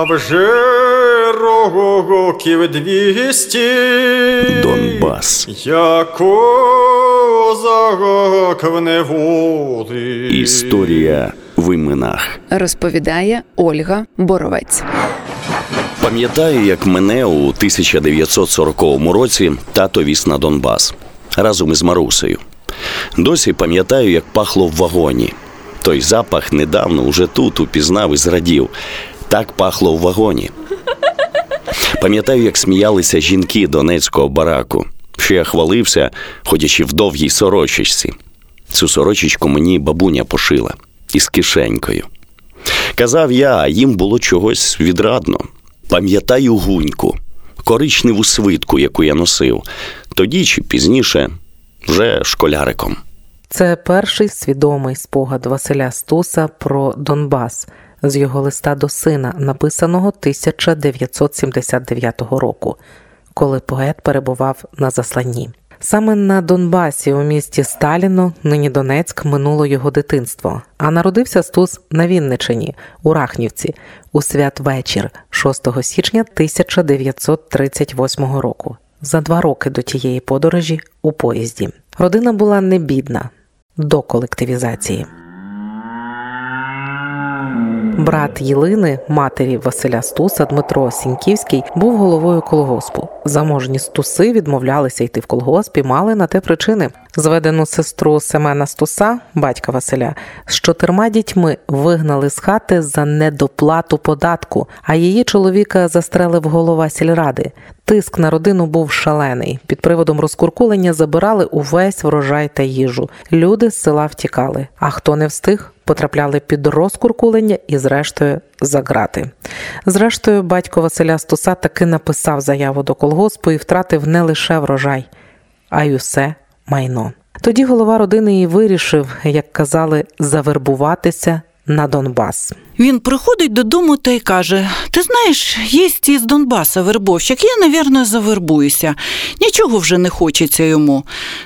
А вже років двісті Донбас. Я козак в неволі. Історія в іменах. розповідає Ольга Боровець. Пам'ятаю, як мене у 1940 році тато віз на Донбас разом із Марусею. Досі пам'ятаю, як пахло в вагоні. Той запах недавно уже тут упізнав і зрадів. Так пахло в вагоні. Пам'ятаю, як сміялися жінки донецького бараку, що я хвалився, ходячи в довгій сорочечці. Цю сорочечку мені бабуня пошила із кишенькою. Казав я, їм було чогось відрадно. Пам'ятаю гуньку, коричневу свитку, яку я носив, тоді чи пізніше, вже школяриком. Це перший свідомий спогад Василя Стуса про Донбас з його листа до сина, написаного 1979 року, коли поет перебував на засланні. Саме на Донбасі у місті Сталіно, нині Донецьк, минуло його дитинство. А народився Стус на Вінничині, у Рахнівці, у святвечір 6 січня 1938 року. За два роки до тієї подорожі у поїзді. Родина була не бідна до колективізації. Брат Єлини, матері Василя Стуса Дмитро Сіньківський, був головою колгоспу. Заможні стуси відмовлялися йти в колгосп і мали на те причини. Зведену сестру Семена Стуса, батька Василя, з чотирма дітьми вигнали з хати за недоплату податку, а її чоловіка застрелив голова сільради. Тиск на родину був шалений. Під приводом розкуркулення забирали увесь врожай та їжу. Люди з села втікали. А хто не встиг, потрапляли під розкуркулення і, зрештою, за грати. Зрештою, батько Василя Стуса таки написав заяву до колгоспу і втратив не лише врожай, а й усе майно. Тоді голова родини і вирішив, як казали, завербуватися на Донбас. Він приходить додому та й каже: Ти знаєш, є із Донбаса вербовщик, я, навірно, завербуюся. Нічого вже не хочеться йому.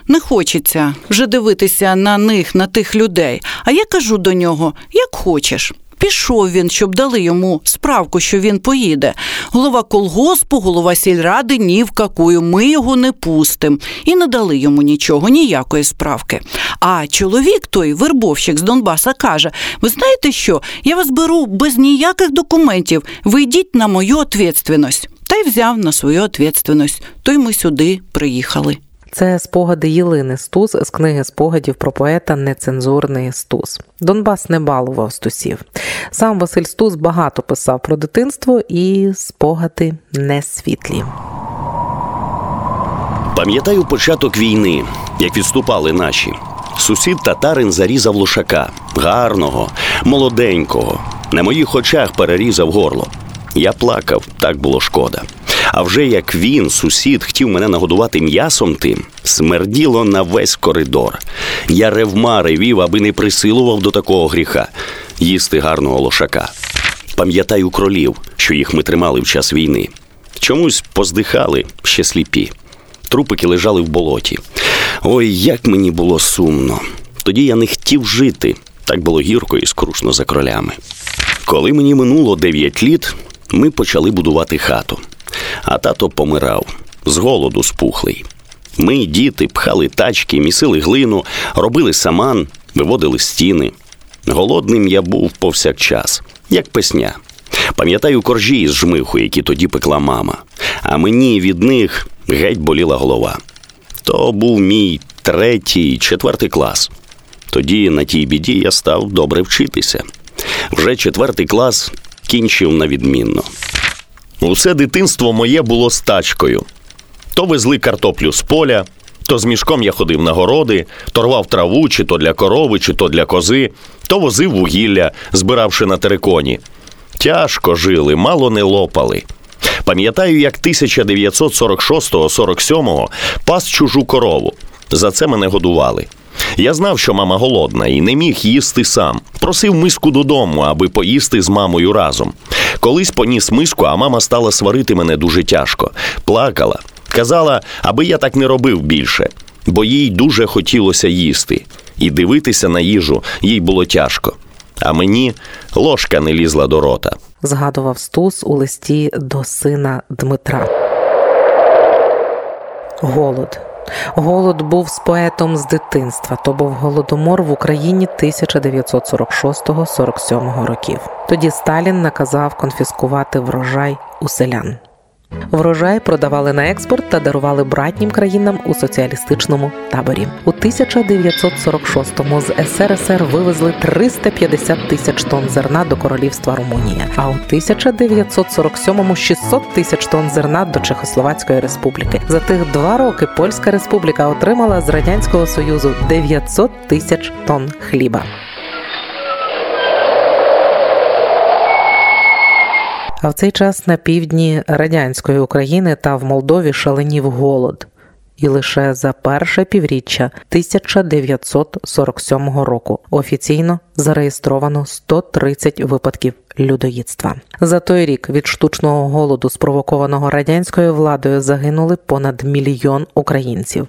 Не хочеться вже дивитися на них, на тих людей. А я кажу до нього: як хочеш. Пішов він, щоб дали йому справку, що він поїде. Голова колгоспу, голова сільради ні в какую, ми його не пустим. І не дали йому нічого, ніякої справки. А чоловік, той вербовщик з Донбаса, каже: Ви знаєте що? Я вас беру без ніяких документів. Ви йдіть на мою відповідальність. Та й взяв на свою відповідальність. То й ми сюди приїхали. Це спогади Єлини Стус з книги спогадів про поета Нецензурний Стус. Донбас не балував стусів. Сам Василь Стус багато писав про дитинство і спогади не світлі. Пам'ятаю початок війни, як відступали наші. Сусід татарин зарізав лошака, гарного, молоденького. На моїх очах перерізав горло. Я плакав, так було шкода. А вже як він, сусід, хотів мене нагодувати м'ясом тим, смерділо на весь коридор. Я ревма ревів, аби не присилував до такого гріха їсти гарного лошака. Пам'ятаю кролів, що їх ми тримали в час війни. Чомусь поздихали ще сліпі. Трупики лежали в болоті. Ой, як мені було сумно. Тоді я не хотів жити. Так було гірко і скрушно за кролями. Коли мені минуло 9 літ, ми почали будувати хату. А тато помирав з голоду спухлий. Ми, діти, пхали тачки, місили глину, робили саман, виводили стіни. Голодним я був повсякчас, як песня. Пам'ятаю коржі із жмиху, які тоді пекла мама. А мені від них геть боліла голова. То був мій третій, четвертий клас. Тоді на тій біді я став добре вчитися. Вже четвертий клас кінчив на відмінно. Усе дитинство моє було з тачкою. То везли картоплю з поля, то з мішком я ходив на городи, торвав траву, чи то для корови, чи то для кози, то возив вугілля, збиравши на териконі. Тяжко жили, мало не лопали. Пам'ятаю, як 1946-47 пас чужу корову. За це мене годували. Я знав, що мама голодна і не міг їсти сам. Просив миску додому, аби поїсти з мамою разом. Колись поніс миску, а мама стала сварити мене дуже тяжко. Плакала. Казала, аби я так не робив більше, бо їй дуже хотілося їсти. І дивитися на їжу їй було тяжко. А мені ложка не лізла до рота. згадував Стус у листі до сина Дмитра. Голод. Голод був з поетом з дитинства. То був голодомор в Україні 1946-47 років. Тоді Сталін наказав конфіскувати врожай у селян. Врожай продавали на експорт та дарували братнім країнам у соціалістичному таборі. У 1946-му з СРСР вивезли 350 тисяч тонн зерна до королівства Румунія, а у 1947-му 600 тисяч тонн зерна до Чехословацької республіки. За тих два роки Польська республіка отримала з радянського союзу 900 тисяч тонн хліба. А в цей час на півдні радянської України та в Молдові шаленів голод. І лише за перше півріччя 1947 року офіційно зареєстровано 130 випадків людоїдства. За той рік від штучного голоду, спровокованого радянською владою, загинули понад мільйон українців.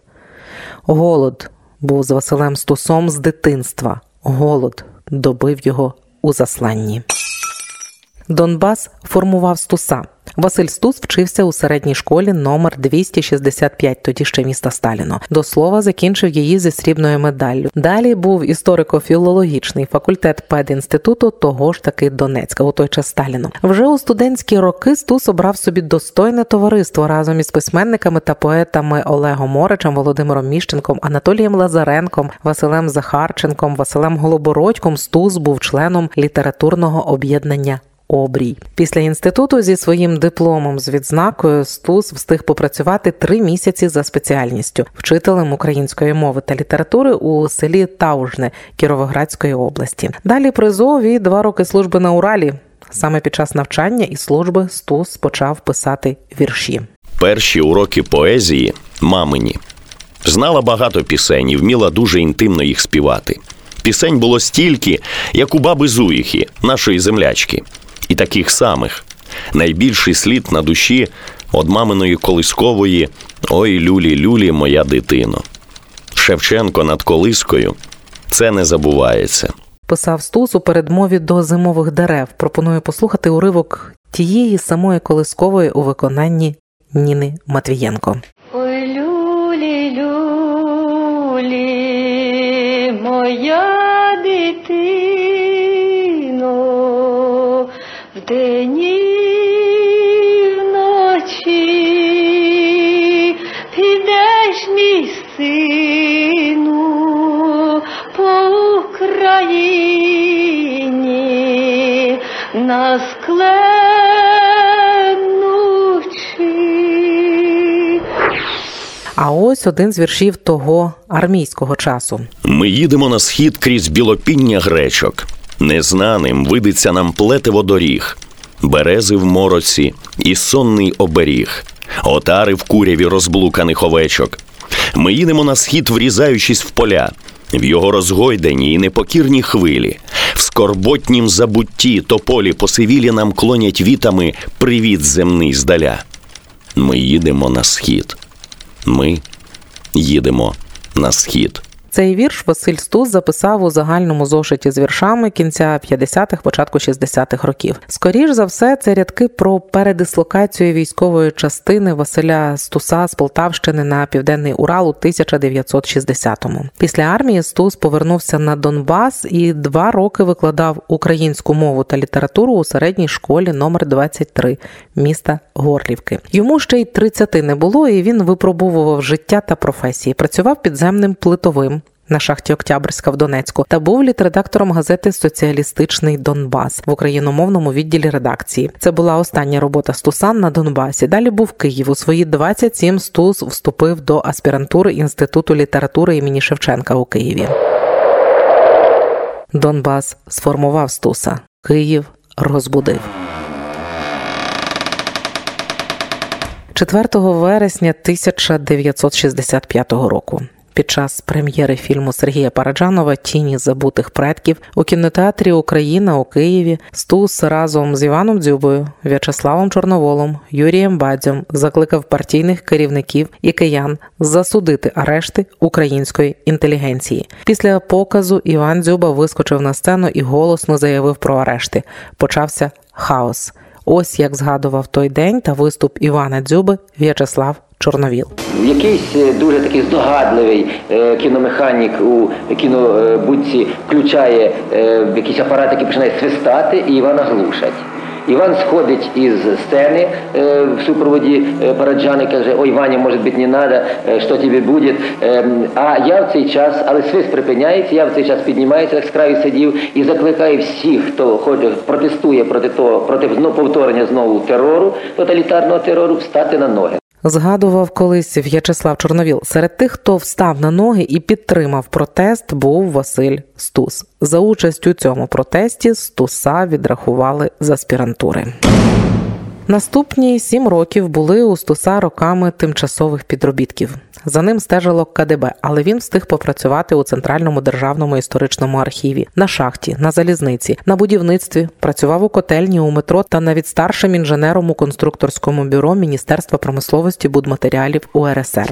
Голод був з Василем Стусом з дитинства. Голод добив його у засланні. Донбас формував Стуса. Василь Стус вчився у середній школі номер 265, тоді ще міста Сталіно. До слова, закінчив її зі срібною медаллю. Далі був історико-філологічний факультет педінституту того ж таки Донецька, у той час Сталіно. Вже у студентські роки Стус обрав собі достойне товариство разом із письменниками та поетами Олегом Моричем, Володимиром Міщенком, Анатолієм Лазаренком, Василем Захарченком, Василем Голобородьком. Стус був членом літературного об'єднання Обрій після інституту зі своїм дипломом з відзнакою Стус встиг попрацювати три місяці за спеціальністю вчителем української мови та літератури у селі Таужне Кіровоградської області. Далі призов і два роки служби на Уралі. Саме під час навчання і служби Стус почав писати вірші. Перші уроки поезії мамині. Знала багато пісень і вміла дуже інтимно їх співати. Пісень було стільки, як у баби Зуїхи, нашої землячки і таких самих. Найбільший слід на душі од маминої колискової Ой, люлі, люлі, моя дитино. Шевченко над колискою це не забувається. Писав Стус у передмові до зимових дерев. Пропоную послухати уривок тієї самої колискової у виконанні Ніни Матвієнко. Ой, люлі, люлі, моя дитино, вдень і вночі підеш мій сину по Україні на скленучи. А ось один з віршів того армійського часу. Ми їдемо на схід крізь білопіння гречок. Незнаним видиться нам плетиво доріг, берези в мороці і сонний оберіг, отари в куряві розблуканих овечок. Ми їдемо на схід, врізаючись в поля, в його розгойдені і непокірні хвилі, в скорботнім забутті тополі посивілі нам клонять вітами привіт земний здаля. Ми їдемо на схід. Ми їдемо на схід. Цей вірш Василь Стус записав у загальному зошиті з віршами кінця 50-х, початку 60-х років. Скоріш за все, це рядки про передислокацію військової частини Василя Стуса з Полтавщини на південний Урал у 1960-му. Після армії Стус повернувся на Донбас і два роки викладав українську мову та літературу у середній школі номер 23 міста Горлівки. Йому ще й 30 не було, і він випробовував життя та професії. Працював підземним плитовим на шахті Октябрьська в Донецьку та був літредактором газети Соціалістичний Донбас в україномовному відділі редакції. Це була остання робота Стусан на Донбасі. Далі був Київ. У свої 27 Стус вступив до аспірантури Інституту літератури імені Шевченка у Києві. Донбас сформував Стуса. Київ розбудив. 4 вересня 1965 року. Під час прем'єри фільму Сергія Параджанова Тіні забутих предків у кінотеатрі Україна у Києві Стус разом з Іваном Дзюбою, В'ячеславом Чорноволом, Юрієм Бадзьом закликав партійних керівників і киян засудити арешти української інтелігенції. Після показу Іван Дзюба вискочив на сцену і голосно заявив про арешти. Почався хаос. Ось як згадував той день та виступ Івана Дзюби В'ячеслав Чорновіл. Якийсь е, дуже такий здогадливий е, кіномеханік у кінобудці включає е, якийсь апарат, який починає свистати, і Івана глушать. Іван сходить із сцени е, в супроводі е, Параджани, каже, ой, Ваня, може бути, не е, що тобі буде. Е, а я в цей час, але свист припиняється, я в цей час піднімаюся, як з краю сидів, і закликаю всіх, хто хоче, протестує проти того, проти повторення знову терору, тоталітарного терору, встати на ноги. Згадував колись В'ячеслав Чорновіл. Серед тих, хто встав на ноги і підтримав протест, був Василь Стус. За участь у цьому протесті Стуса відрахували з аспірантури. Наступні сім років були у Стуса роками тимчасових підробітків. За ним стежило КДБ, але він встиг попрацювати у центральному державному історичному архіві, на шахті, на залізниці, на будівництві, працював у котельні у метро та навіть старшим інженером у конструкторському бюро Міністерства промисловості будматеріалів URSR.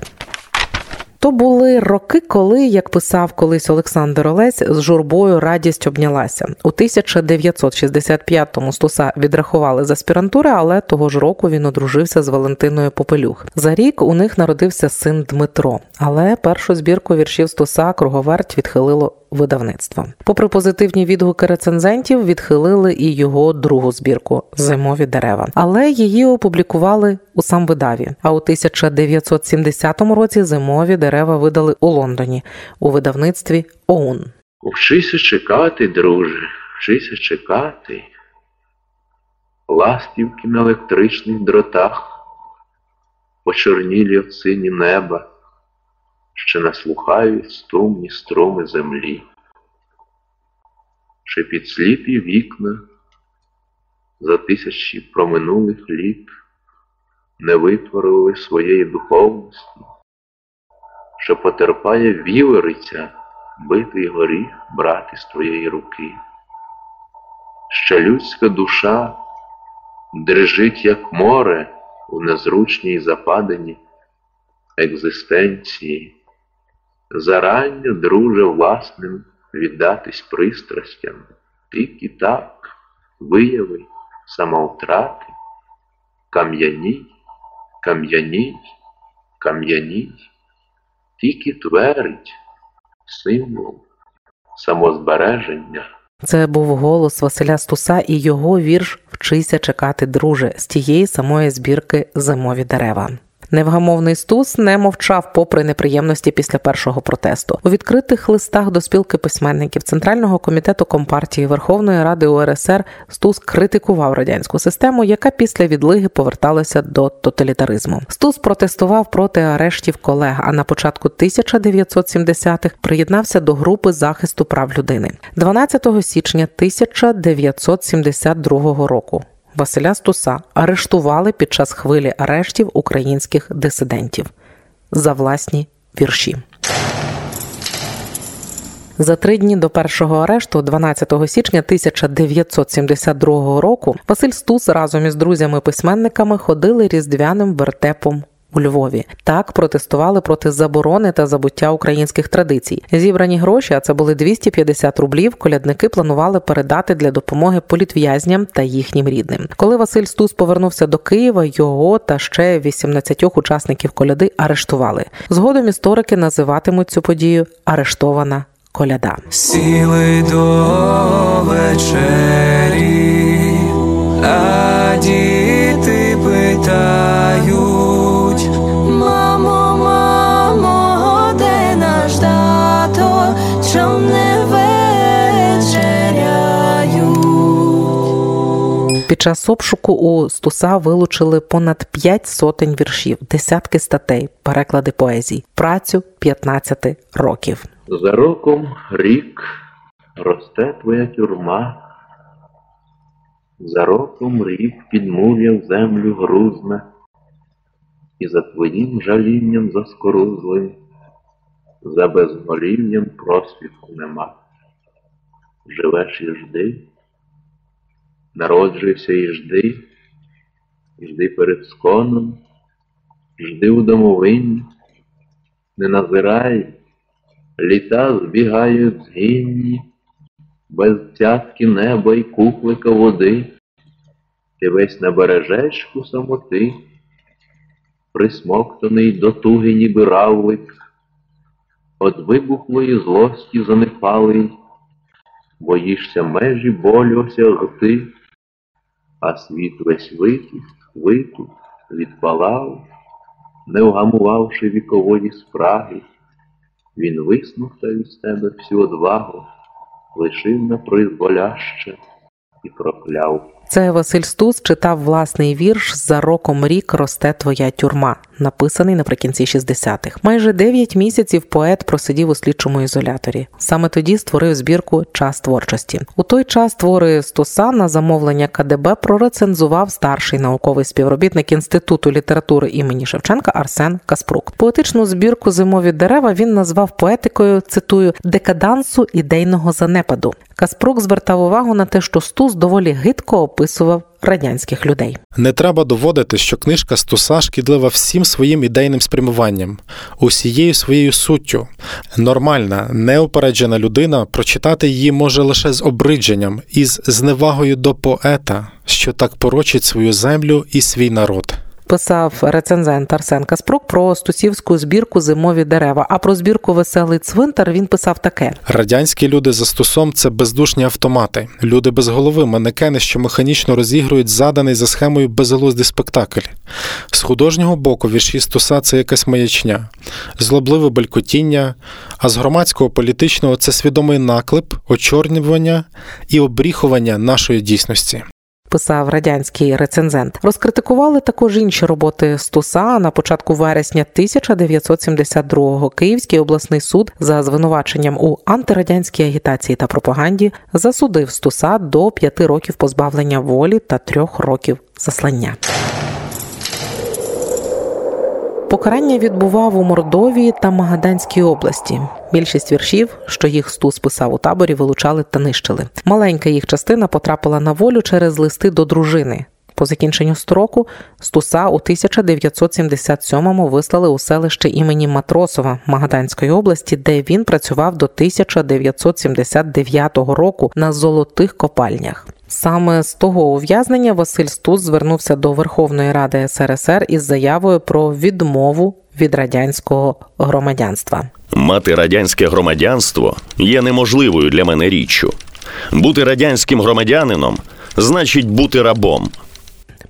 То були роки, коли, як писав колись Олександр Олесь, з журбою радість обнялася. У 1965-му Стуса відрахували з аспірантури, але того ж року він одружився з Валентиною Попелюх. За рік у них народився син Дмитро, але першу збірку віршів Стуса круговерть відхилило видавництво. Попри позитивні відгуки рецензентів, відхилили і його другу збірку Зимові дерева, але її опублікували у сам видаві. А у 1970 році зимові дерева видали у Лондоні у видавництві ОУН. Вчися чекати, друже, вчися чекати. Ластівки на електричних дротах, почорнілі в сині неба, що наслухають струмні струми землі, чи під сліпі вікна за тисячі проминулих літ не витворили своєї духовності, що потерпає вівериця битий горіх брати з твоєї руки. Ще людська душа дрижить, як море у незручній западині екзистенції, зарання, друже, власним віддатись пристрастям, тільки так вияви самовтрати, кам'яній, кам'яній, кам'яній, тільки тверить символ самозбереження. Це був голос Василя Стуса і його вірш Вчися чекати, друже з тієї самої збірки Зимові дерева. Невгамовний стус не мовчав попри неприємності після першого протесту. У відкритих листах до спілки письменників Центрального комітету Компартії Верховної Ради УРСР Стус критикував радянську систему, яка після відлиги поверталася до тоталітаризму. Стус протестував проти арештів колег. А на початку 1970-х приєднався до групи захисту прав людини 12 січня 1972 року. Василя Стуса арештували під час хвилі арештів українських дисидентів за власні вірші. За три дні до першого арешту, 12 січня 1972 року, Василь Стус разом із друзями-письменниками ходили різдвяним вертепом у Львові. Так протестували проти заборони та забуття українських традицій. Зібрані гроші, а це були 250 рублів. Колядники планували передати для допомоги політв'язням та їхнім рідним. Коли Василь Стус повернувся до Києва, його та ще 18 учасників коляди арештували. Згодом історики називатимуть цю подію арештована коляда. Сіли до вечері, а діти питають. Чом не вечеряють? Під час обшуку у Стуса вилучили понад 5 сотень віршів, десятки статей, переклади поезій, працю 15 років. За роком рік росте твоя тюрма, за роком рік підмур'я в землю грузне, і за твоїм жалінням заскорузлим за безголів'ям просвітку нема. Живеш і жди, народжуйся і жди, жди перед сконом, жди у домовині, не назирай, літа збігають згинні, без цятки неба й куклика води, ти весь на бережечку самоти, присмоктаний до туги ніби равлик, От вибухлої злості занепалий, боїшся межі болю осягти, а світ весь витік, витух, відпалав, не вгамувавши вікової спраги, він висмоктав із тебе всю одвагу, лишив на призволяще і прокляв. Це Василь Стус читав власний вірш За роком рік росте твоя тюрма, написаний наприкінці 60-х. Майже 9 місяців поет просидів у слідчому ізоляторі. Саме тоді створив збірку Час творчості. У той час твори Стуса на замовлення КДБ прорецензував старший науковий співробітник інституту літератури імені Шевченка Арсен Каспрук. Поетичну збірку Зимові дерева він назвав поетикою, цитую, декадансу ідейного занепаду. Каспрук звертав увагу на те, що Стус доволі гидко описував радянських людей. Не треба доводити, що книжка Стуса шкідлива всім своїм ідейним спрямуванням, усією своєю суттю. Нормальна, неупереджена людина прочитати її може лише з обридженням і з зневагою до поета, що так порочить свою землю і свій народ. Писав рецензент Арсен Каспрук про стусівську збірку Зимові дерева. А про збірку Веселий цвинтар він писав таке: Радянські люди за стосом це бездушні автомати, люди без голови, манекени, що механічно розігрують заданий за схемою безглуздий спектакль. З художнього боку вірші стуса це якась маячня, злобливе белькотіння, а з громадського політичного це свідомий наклеп, очорнювання і обріхування нашої дійсності. Писав радянський рецензент. Розкритикували також інші роботи Стуса на початку вересня 1972-го Київський обласний суд за звинуваченням у антирадянській агітації та пропаганді засудив Стуса до п'яти років позбавлення волі та трьох років заслання. Покарання відбував у Мордовії та Магаданській області. Більшість віршів, що їх Стус писав у таборі, вилучали та нищили. Маленька їх частина потрапила на волю через листи до дружини. По закінченню строку Стуса у 1977-му вислали у селище імені Матросова Магаданської області, де він працював до 1979 року на золотих копальнях. Саме з того ув'язнення Василь Стус звернувся до Верховної Ради СРСР із заявою про відмову від радянського громадянства. Мати радянське громадянство є неможливою для мене річчю. Бути радянським громадянином значить бути рабом.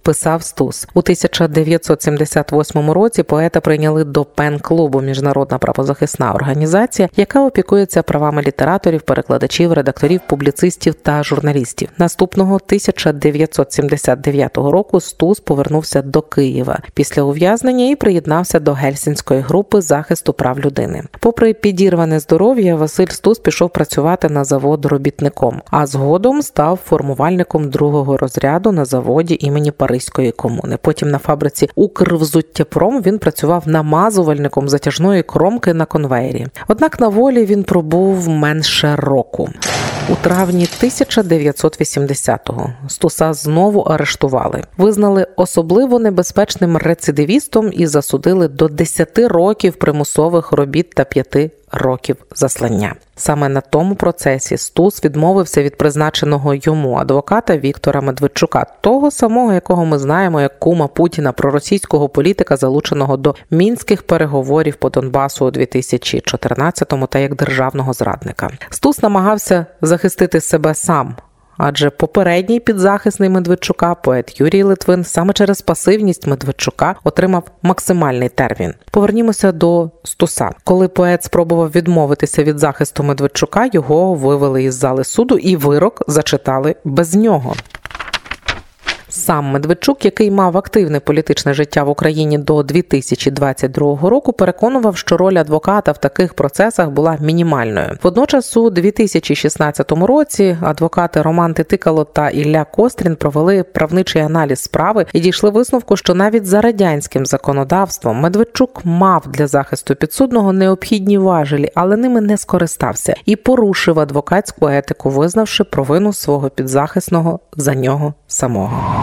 Писав Стус у 1978 році. Поета прийняли до пен-клубу Міжнародна правозахисна організація, яка опікується правами літераторів, перекладачів, редакторів, публіцистів та журналістів. Наступного 1979 року Стус повернувся до Києва після ув'язнення і приєднався до гельсінської групи захисту прав людини. Попри підірване здоров'я, Василь Стус пішов працювати на завод робітником, а згодом став формувальником другого розряду на заводі імені Паризької комуни. Потім на фабриці Укрвзуттєпром він працював намазувальником затяжної кромки на конвеєрі. Однак на волі він пробув менше року. У травні 1980-го Стуса знову арештували, визнали особливо небезпечним рецидивістом і засудили до 10 років примусових робіт та 5 років заслання. Саме на тому процесі Стус відмовився від призначеного йому адвоката Віктора Медведчука, того самого, якого ми знаємо як кума Путіна, проросійського політика, залученого до мінських переговорів по Донбасу у 2014-му та як державного зрадника. Стус намагався захистити себе сам. Адже попередній підзахисний Медведчука, поет Юрій Литвин, саме через пасивність Медведчука отримав максимальний термін. Повернімося до Стуса. Коли поет спробував відмовитися від захисту Медведчука, його вивели із зали суду і вирок зачитали без нього. Сам Медведчук, який мав активне політичне життя в Україні до 2022 року, переконував, що роль адвоката в таких процесах була мінімальною. Водночас, у 2016 році адвокати Роман Титикало та Ілля Кострін провели правничий аналіз справи і дійшли висновку, що навіть за радянським законодавством Медведчук мав для захисту підсудного необхідні важелі, але ними не скористався і порушив адвокатську етику, визнавши провину свого підзахисного за нього самого.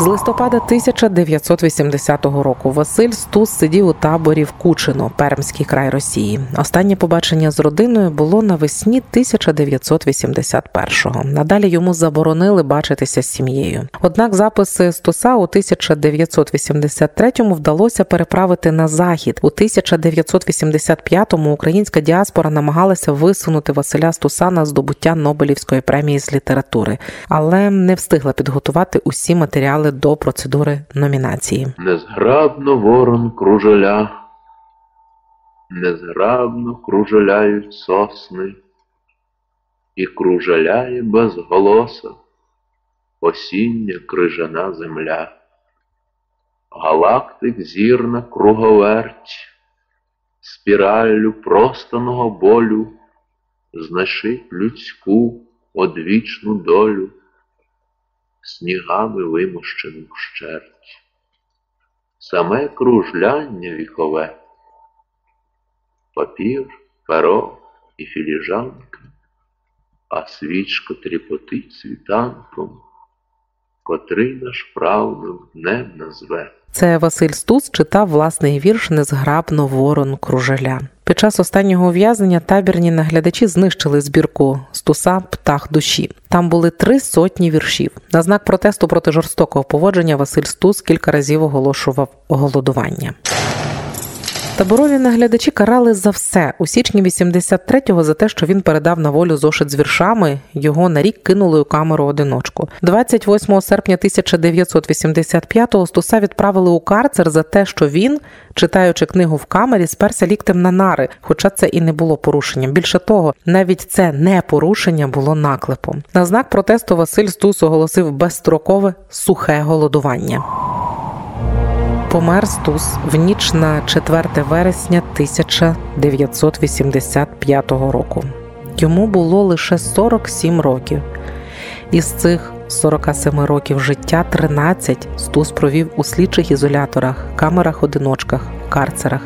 З листопада 1980 року Василь Стус сидів у таборі в Кучино, Пермський край Росії. Останнє побачення з родиною було навесні 1981-го. Надалі йому заборонили бачитися з сім'єю. Однак записи Стуса у 1983-му вдалося переправити на захід. У 1985-му українська діаспора намагалася висунути Василя Стуса на здобуття Нобелівської премії з літератури, але не встигла підготувати усі матеріали до процедури номінації. Незграбно ворон кружеля, незграбно кружеляють сосни, і кружеляє безголоса осіння крижана земля. Галактик зірна круговерть, спіраллю простаного болю. Знашить людську одвічну долю снігами вимощену вщерть. Саме кружляння вікове, папір, перо і філіжанка, а свічка тріпотить світанком, котрий наш правнук днем назве. Це Василь Стус читав власний вірш Незграбно ворон кружеля. Під час останнього ув'язнення табірні наглядачі знищили збірку Стуса Птах душі. Там були три сотні віршів. На знак протесту проти жорстокого поводження Василь Стус кілька разів оголошував голодування. Таборові наглядачі карали за все у січні 83-го за те, що він передав на волю зошит з віршами. Його на рік кинули у камеру одиночку. 28 серпня 1985-го Стуса відправили у карцер за те, що він, читаючи книгу в камері, сперся ліктем на нари, хоча це і не було порушенням. Більше того, навіть це не порушення було наклепом. На знак протесту Василь Стус оголосив безстрокове сухе голодування. Помер Стус в ніч на 4 вересня 1985 року. Йому було лише 47 років. Із цих 47 років життя 13 Стус провів у слідчих ізоляторах, камерах-одиночках, карцерах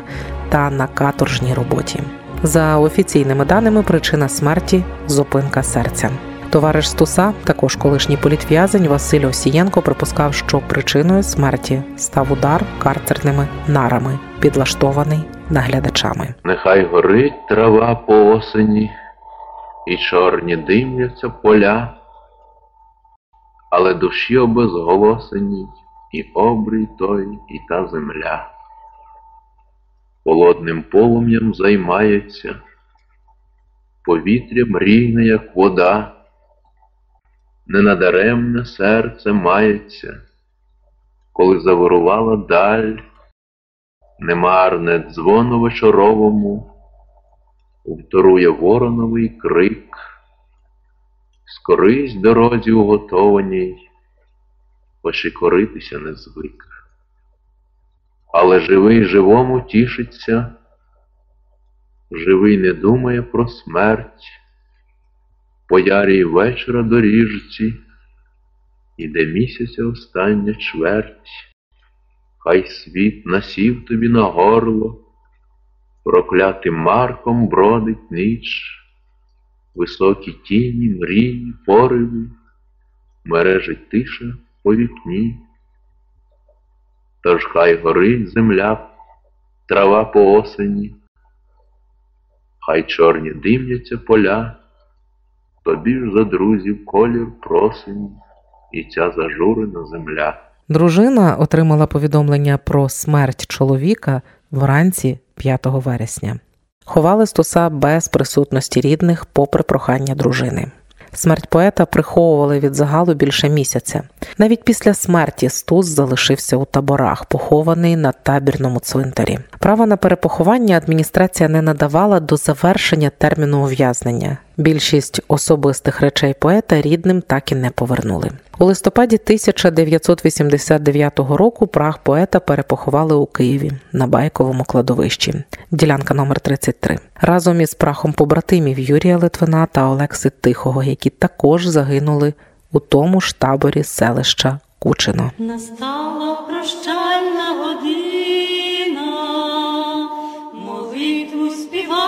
та на каторжній роботі. За офіційними даними, причина смерті зупинка серця. Товариш Стуса, також колишній політв'язень Василь Овсієнко, припускав, що причиною смерті став удар карцерними нарами, підлаштований наглядачами. Нехай горить трава по осені, і чорні димляться поля, але душі обезголосені, і обрій той, і та земля. Холодним полум'ям займається, повітря мрійне, як вода, ненадаремне серце мається, коли завирувала даль, немарне дзвону вечоровому, вторує вороновий крик, скорись дорозі уготованій, хоч і коритися не звик. Але живий живому тішиться, живий не думає про смерть, по ярій вечора доріжці, іде місяця остання чверть, хай світ насів тобі на горло, проклятим марком бродить ніч, високі тіні, мрії, пориви, мережить тиша по вікні. Тож хай горить земля, трава по осені, хай чорні димляться поля, тобі ж за друзів колір просені, і ця зажурена земля. Дружина отримала повідомлення про смерть чоловіка вранці 5 вересня. Ховали Стуса без присутності рідних, попри прохання дружини. Смерть поета приховували від загалу більше місяця. Навіть після смерті Стус залишився у таборах, похований на табірному цвинтарі. Право на перепоховання адміністрація не надавала до завершення терміну ув'язнення. Більшість особистих речей поета рідним так і не повернули. У листопаді 1989 року прах поета перепоховали у Києві на байковому кладовищі, ділянка номер 33, разом із прахом побратимів Юрія Литвина та Олекси Тихого, які також загинули у тому ж таборі селища Кучино. Настала прощальна година,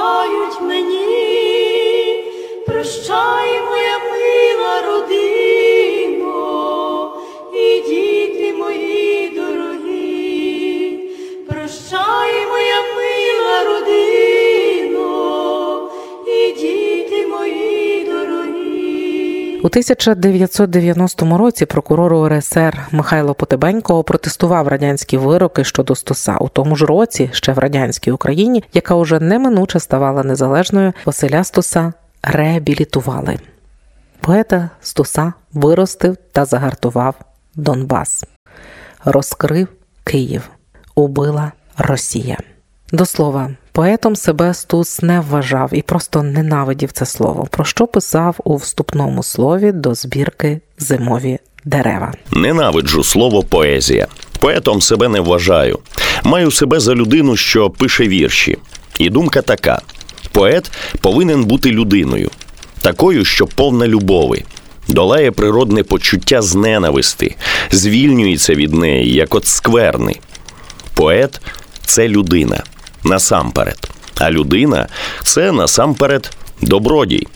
співають мені, прощай, моя У 1990 році прокурор УРСР Михайло Потебенько опротестував радянські вироки щодо Стуса. У тому ж році, ще в радянській Україні, яка уже неминуче ставала незалежною, Василя Стуса реабілітували. Поета Стуса виростив та загартував Донбас, розкрив Київ, убила Росія. До слова, поетом себе Стус не вважав і просто ненавидів це слово, про що писав у вступному слові до збірки Зимові дерева. Ненавиджу слово поезія. Поетом себе не вважаю. Маю себе за людину, що пише вірші. І думка така: поет повинен бути людиною, такою, що повна любови, долає природне почуття з ненависти, звільнюється від неї, як от скверни. Поет це людина насамперед. А людина це насамперед добродій.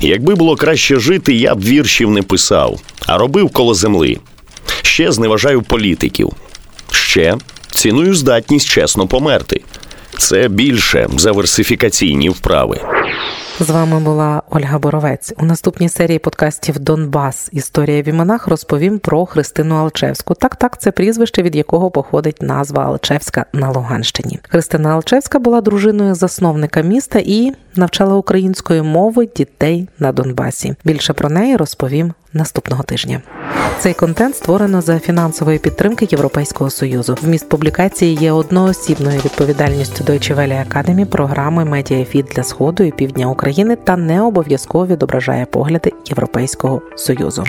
Якби було краще жити, я б віршів не писав, а робив коло земли. Ще зневажаю політиків. Ще ціную здатність чесно померти. Це більше за версифікаційні вправи. З вами була Ольга Боровець. У наступній серії подкастів Донбас. Історія в іменах розповім про Христину Алчевську. Так, так, це прізвище, від якого походить назва Алчевська на Луганщині. Христина Алчевська була дружиною засновника міста і навчала української мови дітей на Донбасі. Більше про неї розповім наступного тижня. Цей контент створено за фінансової підтримки Європейського союзу. Вміст публікації є одноосібною відповідальністю Deutsche Welle Academy програми «Медіафід» для сходу і півдня України та не обов'язково відображає погляди Європейського союзу.